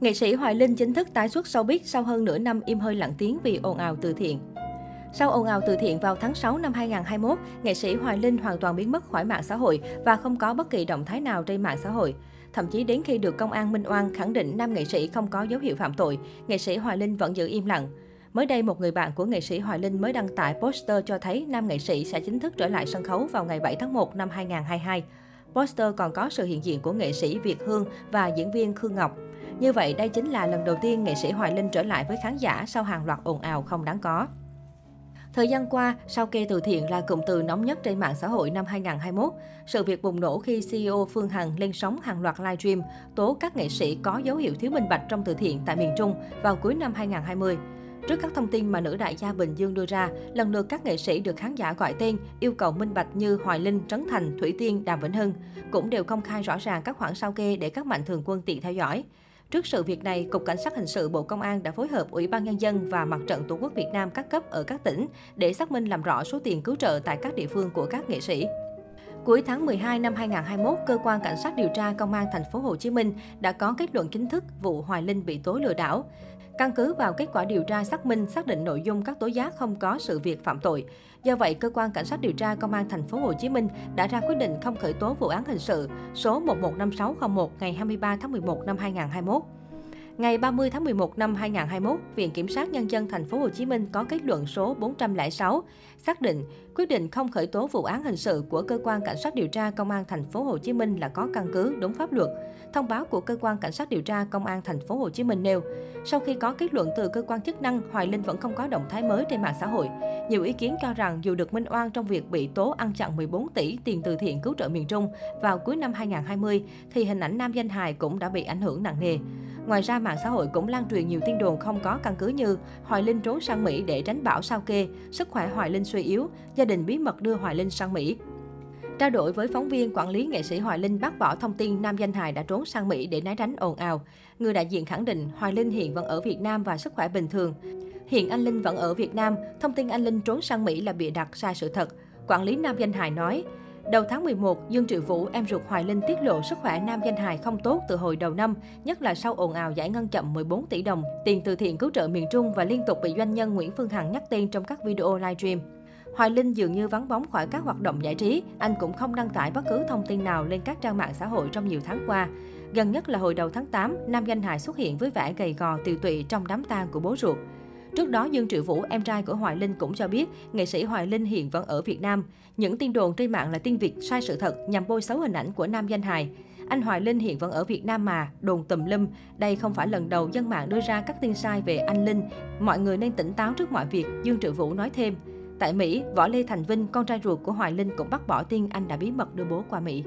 Nghệ sĩ Hoài Linh chính thức tái xuất showbiz sau hơn nửa năm im hơi lặng tiếng vì ồn ào từ thiện. Sau ồn ào từ thiện vào tháng 6 năm 2021, nghệ sĩ Hoài Linh hoàn toàn biến mất khỏi mạng xã hội và không có bất kỳ động thái nào trên mạng xã hội. Thậm chí đến khi được công an Minh Oan khẳng định nam nghệ sĩ không có dấu hiệu phạm tội, nghệ sĩ Hoài Linh vẫn giữ im lặng. Mới đây, một người bạn của nghệ sĩ Hoài Linh mới đăng tải poster cho thấy nam nghệ sĩ sẽ chính thức trở lại sân khấu vào ngày 7 tháng 1 năm 2022. Poster còn có sự hiện diện của nghệ sĩ Việt Hương và diễn viên Khương Ngọc. Như vậy, đây chính là lần đầu tiên nghệ sĩ Hoài Linh trở lại với khán giả sau hàng loạt ồn ào không đáng có. Thời gian qua, sao kê từ thiện là cụm từ nóng nhất trên mạng xã hội năm 2021. Sự việc bùng nổ khi CEO Phương Hằng lên sóng hàng loạt livestream tố các nghệ sĩ có dấu hiệu thiếu minh bạch trong từ thiện tại miền Trung vào cuối năm 2020. Trước các thông tin mà nữ đại gia Bình Dương đưa ra, lần lượt các nghệ sĩ được khán giả gọi tên, yêu cầu minh bạch như Hoài Linh, Trấn Thành, Thủy Tiên, Đàm Vĩnh Hưng, cũng đều công khai rõ ràng các khoản sao kê để các mạnh thường quân tiện theo dõi. Trước sự việc này, Cục Cảnh sát Hình sự Bộ Công an đã phối hợp Ủy ban Nhân dân và Mặt trận Tổ quốc Việt Nam các cấp ở các tỉnh để xác minh làm rõ số tiền cứu trợ tại các địa phương của các nghệ sĩ. Cuối tháng 12 năm 2021, cơ quan cảnh sát điều tra công an thành phố Hồ Chí Minh đã có kết luận chính thức vụ Hoài Linh bị tố lừa đảo. Căn cứ vào kết quả điều tra xác minh xác định nội dung các tố giác không có sự việc phạm tội. Do vậy, cơ quan cảnh sát điều tra công an thành phố Hồ Chí Minh đã ra quyết định không khởi tố vụ án hình sự số 115601 ngày 23 tháng 11 năm 2021. Ngày 30 tháng 11 năm 2021, Viện Kiểm sát Nhân dân Thành phố Hồ Chí Minh có kết luận số 406 xác định quyết định không khởi tố vụ án hình sự của cơ quan cảnh sát điều tra công an Thành phố Hồ Chí Minh là có căn cứ đúng pháp luật. Thông báo của cơ quan cảnh sát điều tra công an Thành phố Hồ Chí Minh nêu, sau khi có kết luận từ cơ quan chức năng, Hoài Linh vẫn không có động thái mới trên mạng xã hội. Nhiều ý kiến cho rằng dù được minh oan trong việc bị tố ăn chặn 14 tỷ tiền từ thiện cứu trợ miền Trung vào cuối năm 2020, thì hình ảnh nam danh hài cũng đã bị ảnh hưởng nặng nề. Ngoài ra, mạng xã hội cũng lan truyền nhiều tin đồn không có căn cứ như Hoài Linh trốn sang Mỹ để tránh bão sao kê, sức khỏe Hoài Linh suy yếu, gia đình bí mật đưa Hoài Linh sang Mỹ. Trao đổi với phóng viên, quản lý nghệ sĩ Hoài Linh bác bỏ thông tin nam danh hài đã trốn sang Mỹ để né tránh ồn ào. Người đại diện khẳng định Hoài Linh hiện vẫn ở Việt Nam và sức khỏe bình thường. Hiện anh Linh vẫn ở Việt Nam, thông tin anh Linh trốn sang Mỹ là bịa đặt sai sự thật. Quản lý nam danh hài nói, Đầu tháng 11, Dương Triệu Vũ, em ruột Hoài Linh tiết lộ sức khỏe nam danh hài không tốt từ hồi đầu năm, nhất là sau ồn ào giải ngân chậm 14 tỷ đồng tiền từ thiện cứu trợ miền Trung và liên tục bị doanh nhân Nguyễn Phương Hằng nhắc tên trong các video livestream. Hoài Linh dường như vắng bóng khỏi các hoạt động giải trí, anh cũng không đăng tải bất cứ thông tin nào lên các trang mạng xã hội trong nhiều tháng qua. Gần nhất là hồi đầu tháng 8, nam danh hài xuất hiện với vẻ gầy gò tiều tụy trong đám tang của bố ruột. Trước đó, Dương Triệu Vũ, em trai của Hoài Linh cũng cho biết, nghệ sĩ Hoài Linh hiện vẫn ở Việt Nam. Những tin đồn trên mạng là tin Việt sai sự thật nhằm bôi xấu hình ảnh của nam danh hài. Anh Hoài Linh hiện vẫn ở Việt Nam mà, đồn tùm lum. Đây không phải lần đầu dân mạng đưa ra các tin sai về anh Linh. Mọi người nên tỉnh táo trước mọi việc, Dương Triệu Vũ nói thêm. Tại Mỹ, Võ Lê Thành Vinh, con trai ruột của Hoài Linh cũng bác bỏ tin anh đã bí mật đưa bố qua Mỹ.